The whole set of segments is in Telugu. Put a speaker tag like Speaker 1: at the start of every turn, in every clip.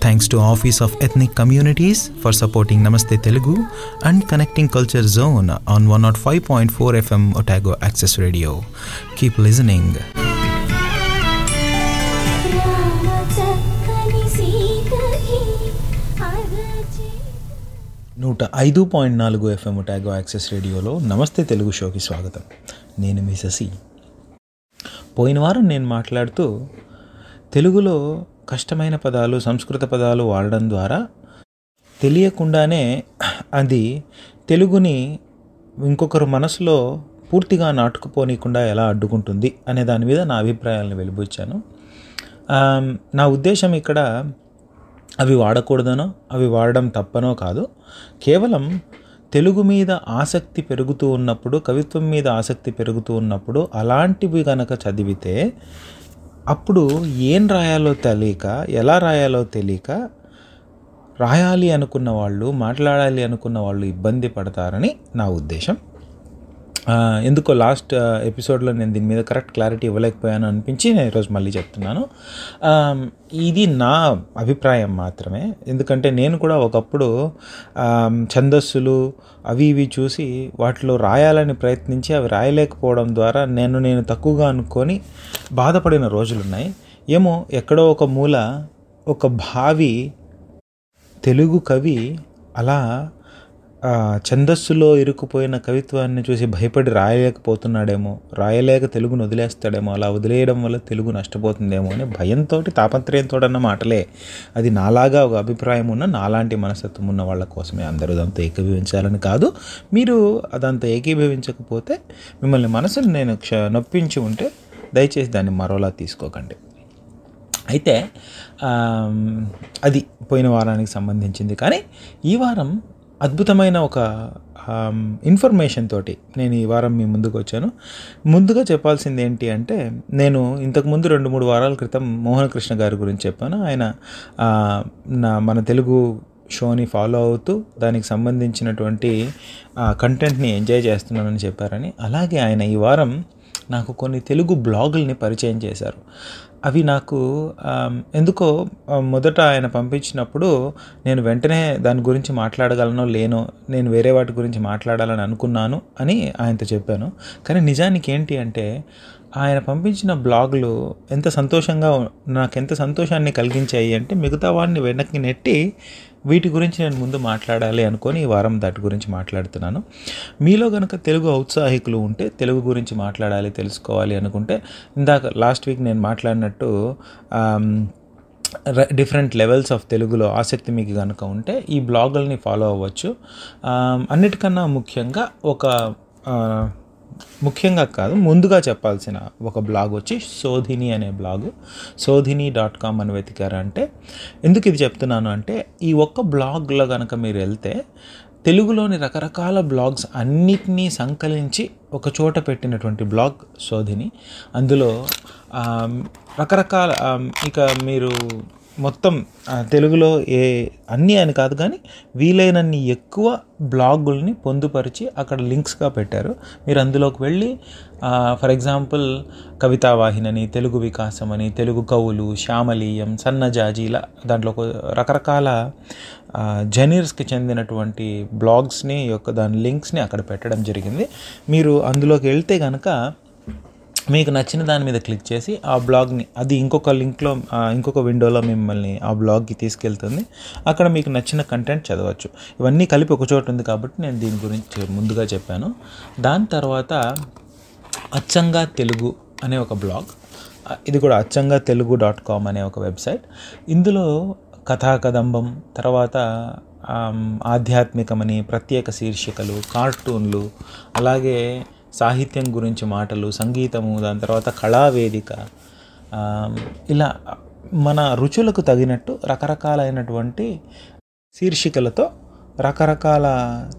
Speaker 1: Thanks to Office of Ethnic Communities for supporting Namaste Telugu and connecting culture zone on one not five point four FM Otago access radio keep listening నూట ఐదు పాయింట్ నాలుగు ఎఫ్ఎం ఒటాగో యాక్సెస్ రేడియోలో నమస్తే తెలుగు షోకి స్వాగతం. నేను మీ శశి. పోయిన వారం నేను మాట్లాడుతూ తెలుగులో కష్టమైన పదాలు సంస్కృత పదాలు వాడడం ద్వారా తెలియకుండానే అది తెలుగుని ఇంకొకరు మనసులో పూర్తిగా నాటుకుపోనీయకుండా ఎలా అడ్డుకుంటుంది అనే దాని మీద నా అభిప్రాయాలను వెలిబుచ్చాను. నా ఉద్దేశం ఇక్కడ అవి వాడకూడదనో అవి వాడడం తప్పనో కాదు. కేవలం తెలుగు మీద ఆసక్తి పెరుగుతూ ఉన్నప్పుడు కవిత్వం మీద ఆసక్తి పెరుగుతూ ఉన్నప్పుడు అలాంటివి కనుక చదివితే అప్పుడు ఏం రాయాలో తెలియక ఎలా రాయాలో తెలియక రాయాలి అనుకున్న వాళ్ళు మాట్లాడాలి అనుకున్న వాళ్ళు ఇబ్బంది పడతారని నా ఉద్దేశం. ఎందుకో లాస్ట్ ఎపిసోడ్లో నేను దీని మీద కరెక్ట్ క్లారిటీ ఇవ్వలేకపోయాను అనిపించి నేను ఈరోజు మళ్ళీ చెప్తున్నాను. ఇది నా అభిప్రాయం మాత్రమే. ఎందుకంటే నేను కూడా ఒకప్పుడు ఛందస్సులు అవి ఇవి చూసి వాటిలో రాయాలని ప్రయత్నించి అవి రాయలేకపోవడం ద్వారా నేను నేను తక్కువగా అనుకొని బాధపడిన రోజులున్నాయి. ఏమో ఎక్కడో ఒక మూల ఒక భావి తెలుగు కవి అలా ఛందస్సులో ఇరుక్కుపోయిన కవిత్వాన్ని చూసి భయపడి రాయలేకపోతున్నాడేమో రాయలేక తెలుగును వదిలేస్తాడేమో అలా వదిలేయడం వల్ల తెలుగు నష్టపోతుందేమో అని భయంతో తాపత్రయంతో అన్న మాటలే. అది నాలాగా ఒక అభిప్రాయం ఉన్న నాలాంటి మనస్తత్వం ఉన్న వాళ్ళ కోసమే. అందరూ దాంతో ఏకీభవించాలని కాదు. మీరు అదంతా ఏకీభవించకపోతే మిమ్మల్ని మనసును నేను క్ష నొప్పించి ఉంటే దయచేసి దాన్ని మరోలా తీసుకోకండి. అయితే అది పోయిన వారానికి సంబంధించింది. కానీ ఈ వారం అద్భుతమైన ఒక ఇన్ఫర్మేషన్ తోటి నేను ఈ వారం మీ ముందుకు వచ్చాను. ముందుగా చెప్పాల్సింది ఏంటి అంటే నేను ఇంతకుముందు రెండు మూడు వారాల క్రితం మోహనకృష్ణ గారి గురించి చెప్పాను. ఆయన నా మన తెలుగు షోని ఫాలో అవుతూ దానికి సంబంధించినటువంటి కంటెంట్ని ఎంజాయ్ చేస్తున్నానని చెప్పారని. అలాగే ఆయన ఈ వారం నాకు కొన్ని తెలుగు బ్లాగుల్ని పరిచయం చేశారు. అవి నాకు ఎందుకో మొదట ఆయన పంపించినప్పుడు నేను వెంటనే దాని గురించి మాట్లాడగలనో లేనో నేను వేరే వాటి గురించి మాట్లాడాలని అనుకున్నాను అని ఆయనతో చెప్పాను. కానీ నిజానికి ఏంటి అంటే ఆయన పంపించిన బ్లాగులు ఎంత సంతోషంగా నాకు ఎంత సంతోషాన్ని కలిగించాయి అంటే మిగతా వాడిని వెనక్కి నెట్టి వీటి గురించి నేను ముందు మాట్లాడాలి అనుకొని ఈ వారం దాటి గురించి మాట్లాడుతున్నాను. మీలో కనుక తెలుగు ఔత్సాహికులు ఉంటే తెలుగు గురించి మాట్లాడాలి తెలుసుకోవాలి అనుకుంటే ఇందాక లాస్ట్ వీక్ నేను మాట్లాడినట్టు డిఫరెంట్ లెవెల్స్ ఆఫ్ తెలుగులో ఆసక్తి మీకు కనుక ఉంటే ఈ బ్లాగుల్ని ఫాలో అవ్వచ్చు. అన్నిటికన్నా ముఖ్యంగా ఒక ముఖ్యంగా కాదు ముందుగా చెప్పాల్సిన ఒక బ్లాగ్ వచ్చి శోధిని అనే బ్లాగ్. శోధిని డాట్ కామ్ అని వెతికారంటే ఎందుకు ఇది చెప్తున్నాను అంటే ఈ ఒక్క బ్లాగ్లో కనుక మీరు వెళ్తే తెలుగులోని రకరకాల బ్లాగ్స్ అన్నిటినీ సంకలించి ఒక చోట పెట్టినటువంటి బ్లాగ్ శోధిని అందులో రకరకాల ఇక మీరు మొత్తం తెలుగులో ఏ అన్నీ అని కాదు కానీ వీలైనన్ని ఎక్కువ బ్లాగుల్ని పొందుపరిచి అక్కడ లింక్స్గా పెట్టారు. మీరు అందులోకి వెళ్ళి ఫర్ ఎగ్జాంపుల్ కవితావాహినని తెలుగు వికాసం అని తెలుగు కవులు శ్యామలీయం సన్నజాజి ఇలా దాంట్లో రకరకాల జనీర్స్కి చెందినటువంటి బ్లాగ్స్ని యొక్క దాని లింక్స్ని అక్కడ పెట్టడం జరిగింది. మీరు అందులోకి వెళ్తే కనుక మీకు నచ్చిన దాని మీద క్లిక్ చేసి ఆ బ్లాగ్ని అది ఇంకొక లింక్లో ఇంకొక విండోలో మిమ్మల్ని ఆ బ్లాగ్కి తీసుకెళ్తుంది. అక్కడ మీకు నచ్చిన కంటెంట్ చదవచ్చు. ఇవన్నీ కలిపి ఒక చోట ఉంది కాబట్టి నేను దీని గురించి ముందుగా చెప్పాను. దాని తర్వాత అచ్చంగా తెలుగు అనే ఒక బ్లాగ్ ఇది కూడా అచ్చంగా తెలుగు డాట్ కామ్ అనే ఒక వెబ్సైట్ ఇందులో కథాకదంబం తర్వాత ఆధ్యాత్మికమని ప్రత్యేక శీర్షికలు కార్టూన్లు అలాగే సాహిత్యం గురించి మాటలు సంగీతము దాని తర్వాత కళావేదిక ఇలా మన రుచులకు తగినట్టు రకరకాలైనటువంటి శీర్షికలతో రకరకాల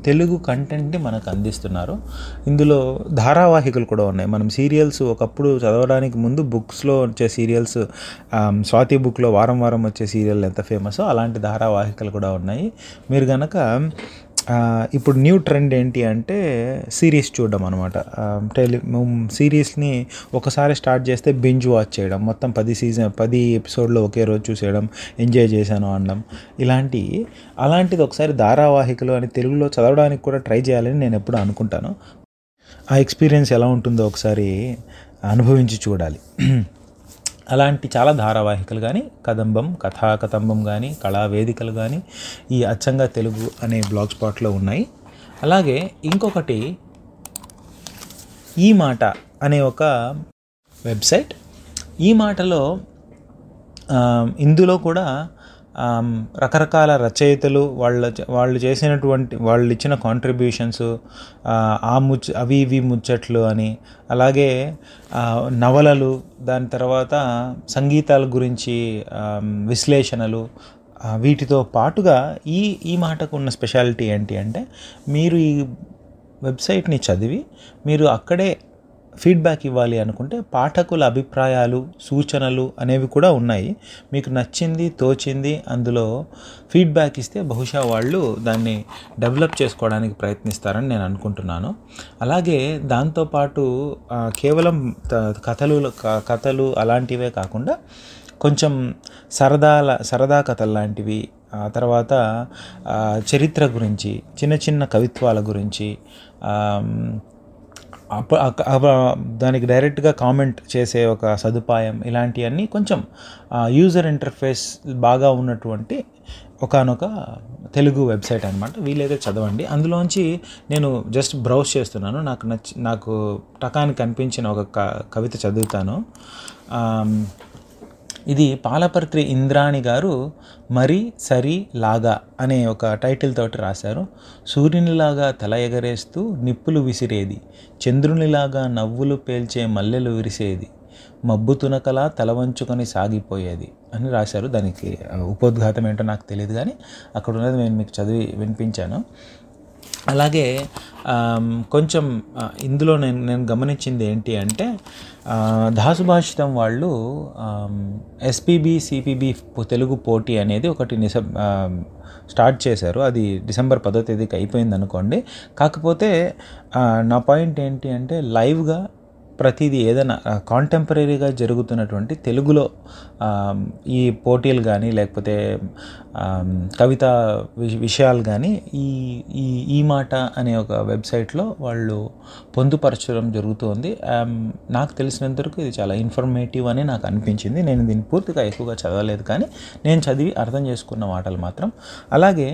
Speaker 1: తెలుగు కంటెంట్ని మనకు అందిస్తున్నారు. ఇందులో ధారావాహికలు కూడా ఉన్నాయి. మనం సీరియల్స్ ఒకప్పుడు చదవడానికి ముందు బుక్స్లో వచ్చే సీరియల్స్ స్వాతి బుక్లో వారం వారం వచ్చే సీరియల్ ఎంత ఫేమస్ అలాంటి ధారావాహికలు కూడా ఉన్నాయి. మీరు కనుక ఇప్పుడు న్యూ ట్రెండ్ ఏంటి అంటే సిరీస్ చూడడం అనమాట టెలి సిరీస్ని ఒకసారి స్టార్ట్ చేస్తే బింజ్ వాచ్ చేయడం మొత్తం పది సీజన్ పది ఎపిసోడ్లో ఒకే రోజు చూసేయడం ఎంజాయ్ చేశాను అనడం ఇలాంటి అలాంటిది ఒకసారి ధారావాహికలు అని తెలుగులో చదవడానికి కూడా ట్రై చేయాలని నేను ఎప్పుడు అనుకుంటాను. ఆ ఎక్స్పీరియన్స్ ఎలా ఉంటుందో ఒకసారి అనుభవించి చూడాలి. అలాంటి చాలా ధారావాహికలు కానీ కదంబం కథా కదంబం కానీ కళా వేదికలు కానీ ఈ అచ్చంగా తెలుగు అనే బ్లాగ్ స్పాట్లో ఉన్నాయి. అలాగే ఇంకొకటి ఈ మాట అనే ఒక వెబ్సైట్. ఈ మాటలో ఇందులో కూడా రకరకాల రచయితలు వాళ్ళ వాళ్ళు చేసినటువంటి వాళ్ళు ఇచ్చిన కాంట్రిబ్యూషన్స్ ఆ ముచ్చ అవి ఇవి ముచ్చట్లు అని అలాగే నవలలు దాని తర్వాత సంగీతాల గురించి విశ్లేషణలు వీటితో పాటుగా ఈ ఈ మాటకు ఉన్న స్పెషాలిటీ ఏంటి అంటే మీరు ఈ వెబ్సైట్ని చదివి మీరు అక్కడే ఫీడ్బ్యాక్ ఇవ్వాలి అనుకుంటే పాఠకుల అభిప్రాయాలు సూచనలు అనేవి కూడా ఉన్నాయి. మీకు నచ్చింది తోచింది అందులో ఫీడ్బ్యాక్ ఇస్తే బహుశా వాళ్ళు దాన్ని డెవలప్ చేసుకోవడానికి ప్రయత్నిస్తారని నేను అనుకుంటున్నాను. అలాగే దాంతోపాటు కేవలం కథలు కథలు అలాంటివే కాకుండా కొంచెం సరదాల సరదా కథలు లాంటివి ఆ తర్వాత చరిత్ర గురించి చిన్న చిన్న కవిత్వాల గురించి దానికి డైరెక్ట్గా కామెంట్ చేసే ఒక సదుపాయం ఇలాంటివన్నీ కొంచెం యూజర్ ఇంటర్ఫేస్ బాగా ఉన్నటువంటి ఒకనొక తెలుగు వెబ్సైట్ అనమాట వీలైతే చదవండి. అందులోంచి నేను జస్ట్ బ్రౌజ్ చేస్తున్నాను. నాకు నచ్చి నాకు టకానికి కనిపించిన ఒక క- కవిత చదువుతాను. ఇది పాలపర్తి ఇంద్రాణి గారు మరి సరి లాగా అనే ఒక టైటిల్ తోటి రాశారు. సూర్యునిలాగా తల ఎగరేస్తూ నిప్పులు విసిరేది చంద్రునిలాగా నవ్వులు పేల్చే మల్లెలు విరిసేది మబ్బు తునకలా తల వంచుకొని సాగిపోయేది అని రాశారు. దానికి ఉపోద్ఘాతం ఏంటో నాకు తెలియదు కానీ అక్కడ ఉన్నది నేను మీకు చదివి వినిపించాను. అలాగే కొంచెం ఇందులో నేను నేను గమనించింది ఏంటి అంటే దాసుభాషితం వాళ్ళు ఎస్పీబీ సిపిబి తెలుగు పోటీ అనేది ఒకటి నిస స్టార్ట్ చేశారు. అది డిసెంబర్ పదో తేదీకి అయిపోయింది అనుకోండి. కాకపోతే నా పాయింట్ ఏంటి అంటే లైవ్గా ప్రతిదీ ఏదైనా కాంటెంపరీగా జరుగుతున్నటువంటి తెలుగులో ఈ పోటీలు కానీ లేకపోతే కవిత విషయాలు కానీ ఈ ఈ ఈ మాట అనే ఒక వెబ్సైట్లో వాళ్ళు పొందుపరచడం జరుగుతుంది. నాకు తెలిసినంతవరకు ఇది చాలా ఇన్ఫర్మేటివ్ అని నాకు అనిపించింది. నేను దీన్ని పూర్తిగా ఎక్కువగా చదవలేదు కానీ నేను చదివి అర్థం చేసుకున్న మాటలు మాత్రం. అలాగే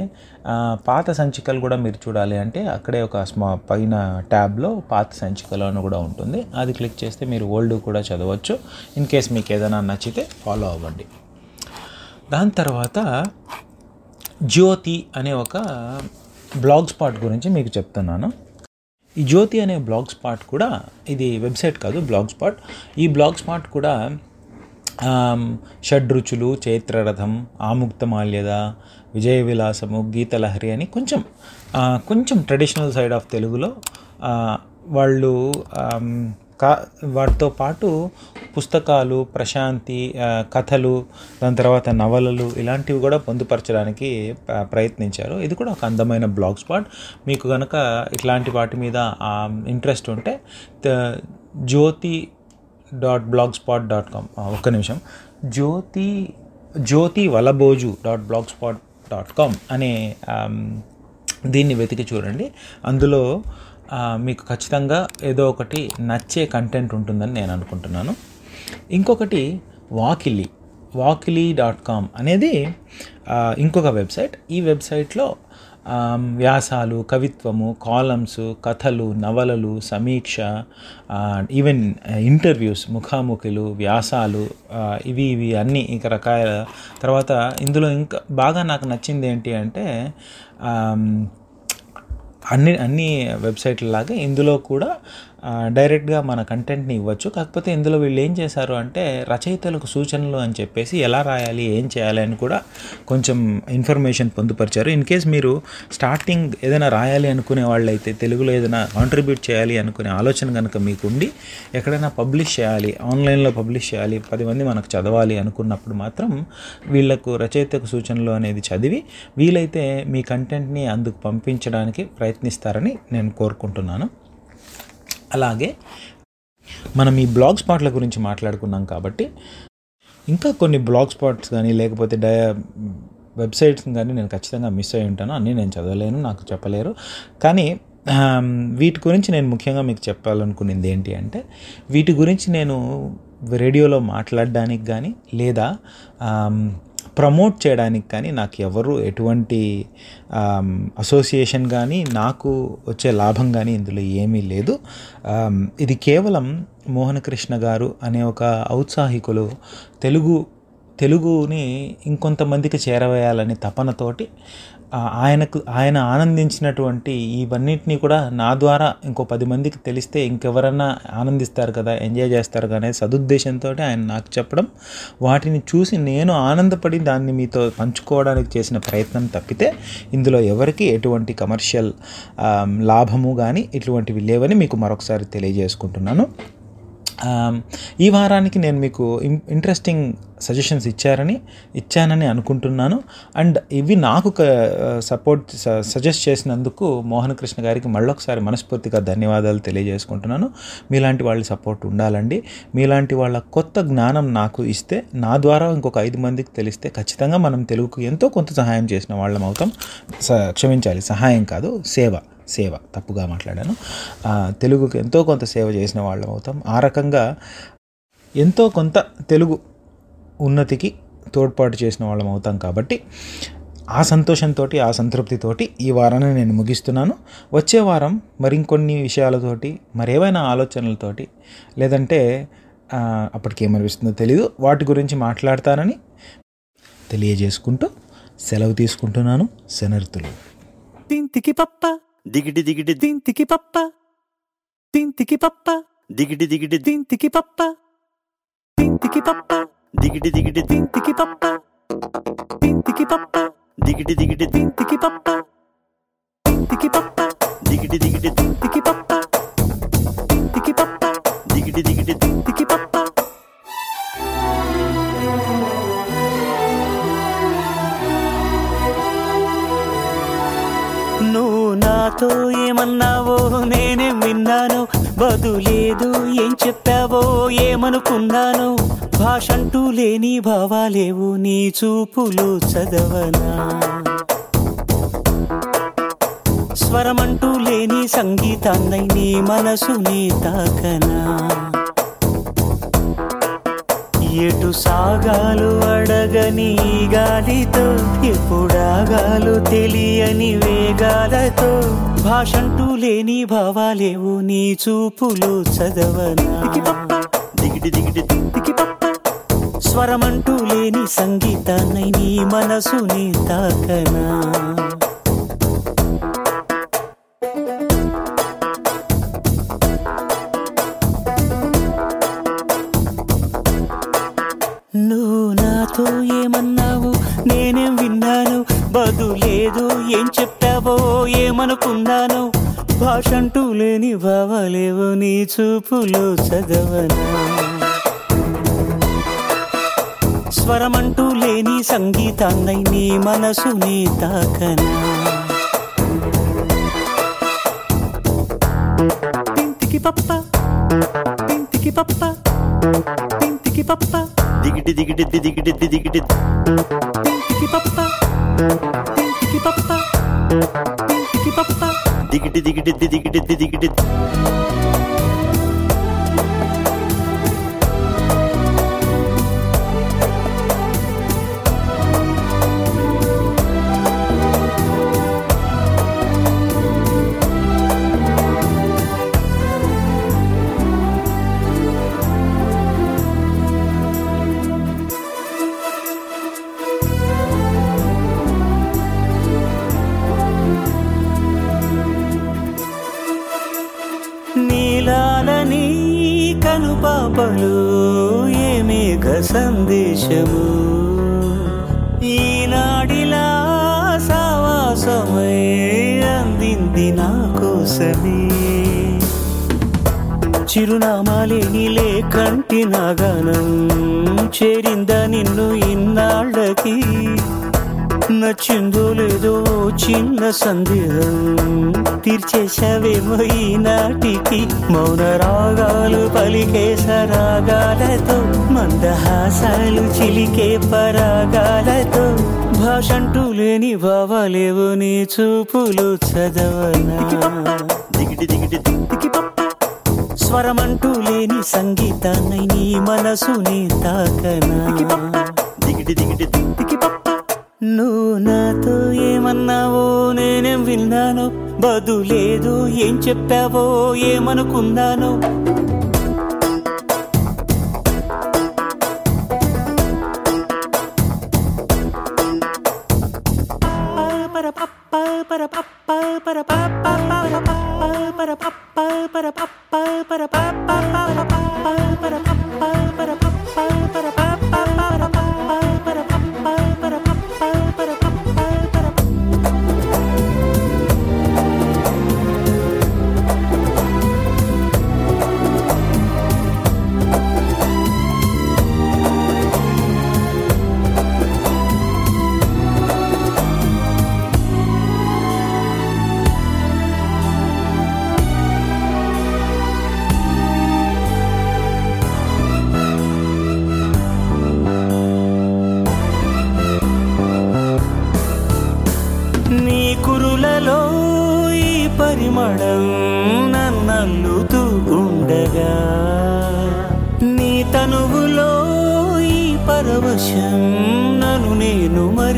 Speaker 1: పాత సంచికలు కూడా మీరు చూడాలి అంటే అక్కడే ఒక స్మా పైన ట్యాబ్లో పాత సంచికలు అని కూడా ఉంటుంది. అది క్లిక్ చేస్తే మీరు ఓల్డ్ కూడా చదవచ్చు. ఇన్ కేస్ మీకు ఏదైనా నచ్చితే ఫాలో అవ్వండి. దాని తర్వాత జ్యోతి అనే ఒక బ్లాగ్ స్పాట్ గురించి మీకు చెప్తున్నాను. ఈ జ్యోతి అనే బ్లాగ్ స్పాట్ కూడా ఇది వెబ్సైట్ కాదు బ్లాగ్ స్పాట్. ఈ బ్లాగ్ స్పాట్ కూడా ఆమ్, షడ్రుచులు చైత్రరథం ఆముక్తమాల్యద విజయ విలాసము గీతలహరి అని కొంచెం కొంచెం ట్రెడిషనల్ సైడ్ ఆఫ్ తెలుగులో వాళ్ళు కా వాటితో పాటు పుస్తకాలు ప్రశాంతి కథలు దాని తర్వాత నవలలు ఇలాంటివి కూడా పొందుపరచడానికి ప్రయత్నించారు. ఇది కూడా ఒక అందమైన బ్లాగ్ స్పాట్. మీకు కనుక ఇట్లాంటి వాటి మీద ఇంట్రెస్ట్ ఉంటే Jyothi dot blog spot dot com. ఒక్క నిమిషం. Jyothi Jyothi Valaboju dot blog spot dot com అనే దీన్ని వెతికి చూడండి. అందులో మీకు ఖచ్చితంగా ఏదో ఒకటి నచ్చే కంటెంట్ ఉంటుందని నేను అనుకుంటున్నాను. ఇంకొకటి వాకిలి వాకిలి డాట్ కామ్ అనేది ఇంకొక వెబ్సైట్. ఈ వెబ్సైట్లో వ్యాసాలు కవిత్వము కాలమ్స్ కథలు నవలలు సమీక్ష ఈవెన్ ఇంటర్వ్యూస్ ముఖాముఖిలు వ్యాసాలు ఇవి ఇవి అన్నీ ఇంకా రకాల తర్వాత ఇందులో ఇంకా బాగా నాకు నచ్చింది ఏంటి అంటే అన్ని అన్ని వెబ్సైట్ల లాగా ఇందులో కూడా డైరెక్ట్గా మన కంటెంట్ని ఇవ్వచ్చు. కాకపోతే ఇందులో వీళ్ళు ఏం చేశారు అంటే రచయితలకు సూచనలు అని చెప్పేసి ఎలా రాయాలి ఏం చేయాలి అని కూడా కొంచెం ఇన్ఫర్మేషన్ పొందుపరిచారు. ఇన్ కేస్ మీరు స్టార్టింగ్ ఏదైనా రాయాలి అనుకునే వాళ్ళైతే తెలుగులో ఏదైనా కాంట్రిబ్యూట్ చేయాలి అనుకునే ఆలోచన కనుక మీకు ఉండి ఎక్కడైనా పబ్లిష్ చేయాలి ఆన్లైన్లో పబ్లిష్ చేయాలి పది మంది మనకు చదవాలి అనుకున్నప్పుడు మాత్రం వీళ్ళకు రచయితకు సూచనలు అనేది చదివి వీలైతే మీ కంటెంట్ని అందుకు పంపించడానికి ప్రయత్నిస్తారని నేను కోరుకుంటున్నాను. అలాగే మనం ఈ బ్లాగ్ స్పాట్ల గురించి మాట్లాడుకున్నాం కాబట్టి ఇంకా కొన్ని బ్లాగ్ స్పాట్స్ కానీ లేకపోతే డయ వెబ్సైట్స్ కానీ నేను ఖచ్చితంగా మిస్ అయి ఉంటాను. అన్నీ నేను చదవలేను నాకు చెప్పలేరు. కానీ వీటి గురించి నేను ముఖ్యంగా మీకు చెప్పాలనుకునేది ఏంటి అంటే వీటి గురించి నేను రేడియోలో మాట్లాడడానికి కానీ లేదా ప్రమోట్ చేయడానికి కానీ నాకు ఎవరు ఎటువంటి అసోసియేషన్ కానీ నాకు వచ్చే లాభం కానీ ఇందులో ఏమీ లేదు. ఇది కేవలం మోహనకృష్ణ గారు అనే ఒక ఔత్సాహికులు తెలుగు తెలుగుని ఇంకొంతమందికి చేరవేయాలనే తపనతోటి ఆయనకు ఆయన ఆనందించినటువంటి ఇవన్నిటినీ కూడా నా ద్వారా ఇంకో పది మందికి తెలిస్తే ఇంకెవరన్నా ఆనందిస్తారు కదా ఎంజాయ్ చేస్తారు కదా అనే సదుద్దేశంతో ఆయన నాకు చెప్పడం. వాటిని చూసి నేను ఆనందపడి దాన్ని మీతో పంచుకోవడానికి చేసిన ప్రయత్నం తప్పితే ఇందులో ఎవరికి ఎటువంటి కమర్షియల్ లాభము కానీ ఇటువంటివి లేవని మీకు మరొకసారి తెలియజేసుకుంటున్నాను. Um, ఈ వారానికి నేను మీకు ఇంట్రెస్టింగ్ సజెషన్స్ ఇచ్చారని ఇచ్చానని అనుకుంటున్నాను. అండ్ ఇవి నాకు సపోర్ట్ స- సజెస్ట్ చేసినందుకు మోహన్ కృష్ణ గారికి మళ్ళొకసారి మనస్ఫూర్తిగా ధన్యవాదాలు తెలియజేసుకుంటున్నాను. మీలాంటి వాళ్ళ సపోర్ట్ ఉండాలండి. మీలాంటి వాళ్ళ కొత్త జ్ఞానం నాకు ఇస్తే నా ద్వారా ఇంకొక ఐదు మందికి తెలిస్తే ఖచ్చితంగా మనం తెలుగుకు ఎంతో కొంత సహాయం చేసిన వాళ్ళం అవుతాం. స- క్షమించాలి సహాయం కాదు సేవ. సేవ తప్పుగా మాట్లాడాను. తెలుగుకి తెలుగుకు ఎంతో కొంత సేవ చేసిన వాళ్ళం అవుతాం. ఆ రకంగా ఎంతో కొంత తెలుగు ఉన్నతికి తోడ్పాటు చేసిన వాళ్ళం అవుతాం కాబట్టి ఆ సంతోషంతో ఆ సంతృప్తితోటి ఈ వారాన్ని నేను ముగిస్తున్నాను. వచ్చే వారం మరికొన్ని విషయాలతోటి మరేవైనా ఆలోచనలతోటి లేదంటే అప్పటికేమనిపిస్తుందో తెలీదు. వాటి గురించి మాట్లాడతానని తెలియజేసుకుంటూ సెలవు తీసుకుంటున్నాను. శనర్తులు.
Speaker 2: తింతికి పప్ప.
Speaker 3: Diggity diggity
Speaker 2: din tiki papa. Din
Speaker 3: tiki papa.
Speaker 2: Diggity diggity din tiki
Speaker 3: papa. Din
Speaker 2: tiki papa. Diggity diggity
Speaker 3: din tiki
Speaker 2: papa. Din tiki papa.
Speaker 3: Diggity diggity
Speaker 2: din tiki papa. Din
Speaker 3: tiki papa.
Speaker 2: Diggity diggity din tiki papa. Din tiki papa. Diggity diggity din నాతో ఏమన్నావో నేనే విన్నాను. బదులేదు ఏం చెప్పావో ఏమనుకున్నాను. భాషంటూ లేని భావాలేవు నీ చూపులు చదవనా. స్వరమంటూ లేని సంగీతాన్నై నీ మనసుని తాకనా. ఎటు సాగాలు అడగని గాలితో ఎప్పుడాగాలు తెలియని వేగాలతో. భాషంటూ లేని భావాలేవు నీ చూపులు చదవనా? స్వరమంటూ లేని సంగీతాన్నై నీ మనసుని తాకనా? ఏం చెప్పావో ఏమనుకున్నాను? భాషంటూ లేని భావాలేవో నీ చూపులో చదవనా. స్వరమంటూ లేని సంగీతాన్నై నీ మనసుని తాకనా. తింతికి పప్ప తింతికి పప్ప తింతికి పప్ప.
Speaker 3: దిగిడి దిగిడి దిగిడి దిగిడి
Speaker 2: తింతికి పప్ప తింతికి పప్ప తింతికి పప్ప
Speaker 3: దిగిడి దిగిడి దిగిడి దిగిడి
Speaker 2: నచ్చిందో లేదో చిన్న సందేహం తీర్చేశావేమో ఈనాటికి. మౌన రాగాలు పలికే సరాగాలతో మందహాసాలు చిలికే పరాగాలతో భాషంటూ లేని భావాలేవు నీ చూపులు చదవనా?
Speaker 3: దిగిటి దిగిటి
Speaker 2: స్వరమంటూ లేని సంగీతాన్ని నీ మనసుని తాకనా?
Speaker 3: దిగిటి దిగిటి దిగిటి
Speaker 2: నువ్వు నాతో ఏమన్నావో నేనేం విన్నాను? బదులేదు ఏం చెప్పావో ఏమనుకున్నానో?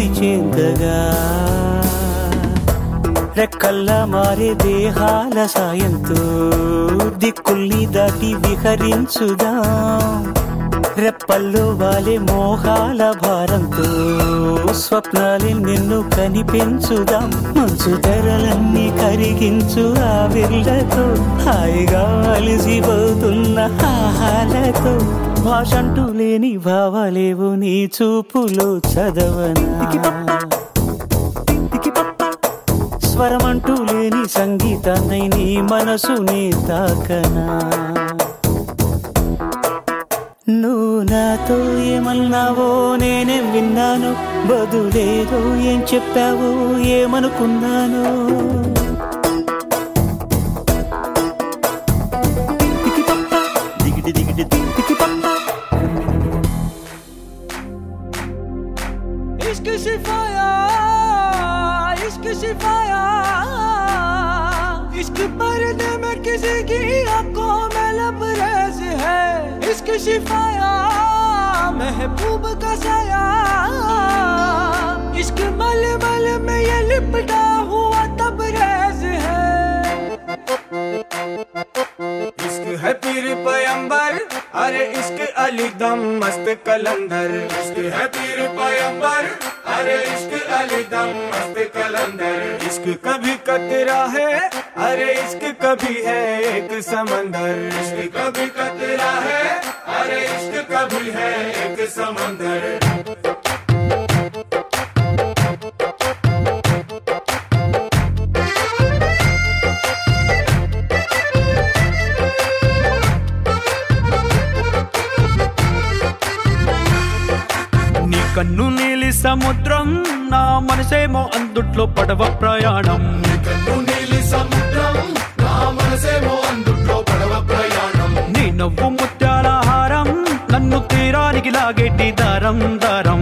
Speaker 2: నేను మరిచేంతగా రెక్కల్లా మారే దేహాల సాయంతో దిక్కుల్ని దాటి విహరించుదా. రెప్పల్లో వాలి మోహాల భారంతో స్వప్నాలే నిన్ను కనిపించుదాం. మంచు తెరలన్నీ కరిగించు ఆ విర్లతో. హాయిగా అలిసిపోతున్న ఆహాలతో. భాషంటూ లేని భావాలేవు నీ చూపులో చదవనా? స్వరమంటూ లేని సంగీతాన్ని నీ మనసుని తాకనా? నువ్వు నాతో ఏమన్నావో నేనే విన్నాను. బదులేదో ఏం చెప్పావో ఏమనుకున్నాను?
Speaker 4: इश्क सिफाया महबूब का साया। इश्क मल मल में ये लिपटा हुआ तबरेज है। इश्क है पीर पैंबर अरे इश्क अली दम मस्त कलंदर। इश्क है पीर पैंबर अरे इश्क अली दम मस्त कलंदर। इश्क कभी कतरा है, अरे इश्क कभी है एक समंदर। इश्क कभी कतरा है अरे इश्क कभी है एक समंदर
Speaker 5: నీ కన్ను నీలి సముద్రం నా మనసేమో అందుట్లో పడవ ప్రయాణం నీ నవ్వు ముత్యాల హారం నన్ను తీరానికి లాగెట్టి దారం దారం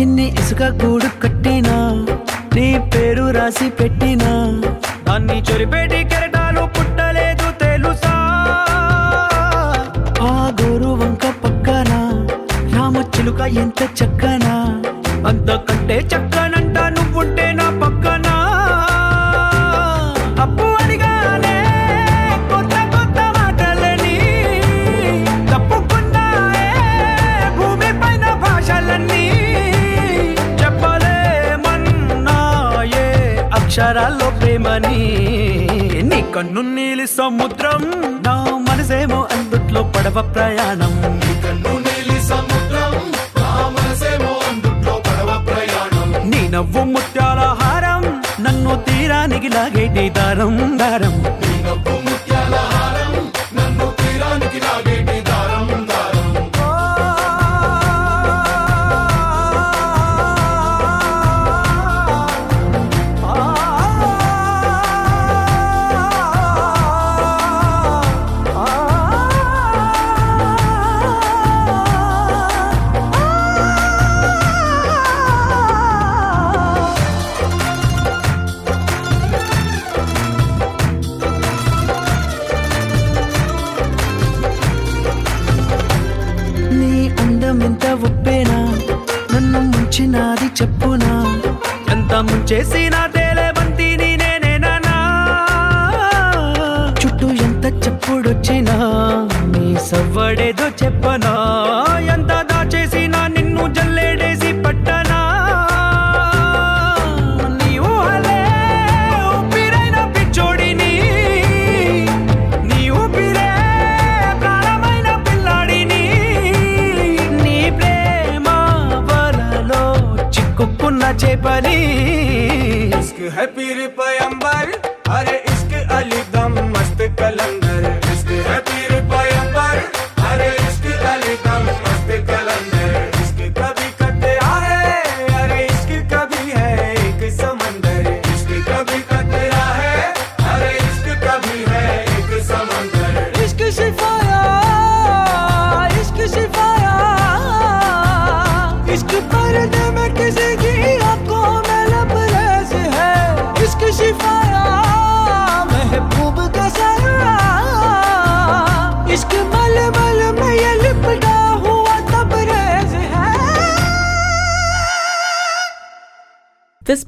Speaker 5: మనసుగా గూడు కట్టినా నీ పేరు రాసి పెట్టినా. దాన్ని చొరిపేటి కెరటాలు పుట్టలేదు తెలుసా? ఆ గోరు వంక పక్కన రామచిలుక ఎంత చక్కనా? అంతకంటే చక్కనంట అక్షరాల్లో ప్రేమని నీ కన్ను నీలి సముద్రం? నా మనసేమో అందుట్లో పడవ ప్రయాణం. నీ నవ్వు ముత్యాల హారం నన్ను తీరానికి లాగేటి దారం దారం. ఎంత ఒప్పేనా? నన్ను ముంచినాది చెప్పునా? ఎంత ముంచేసినా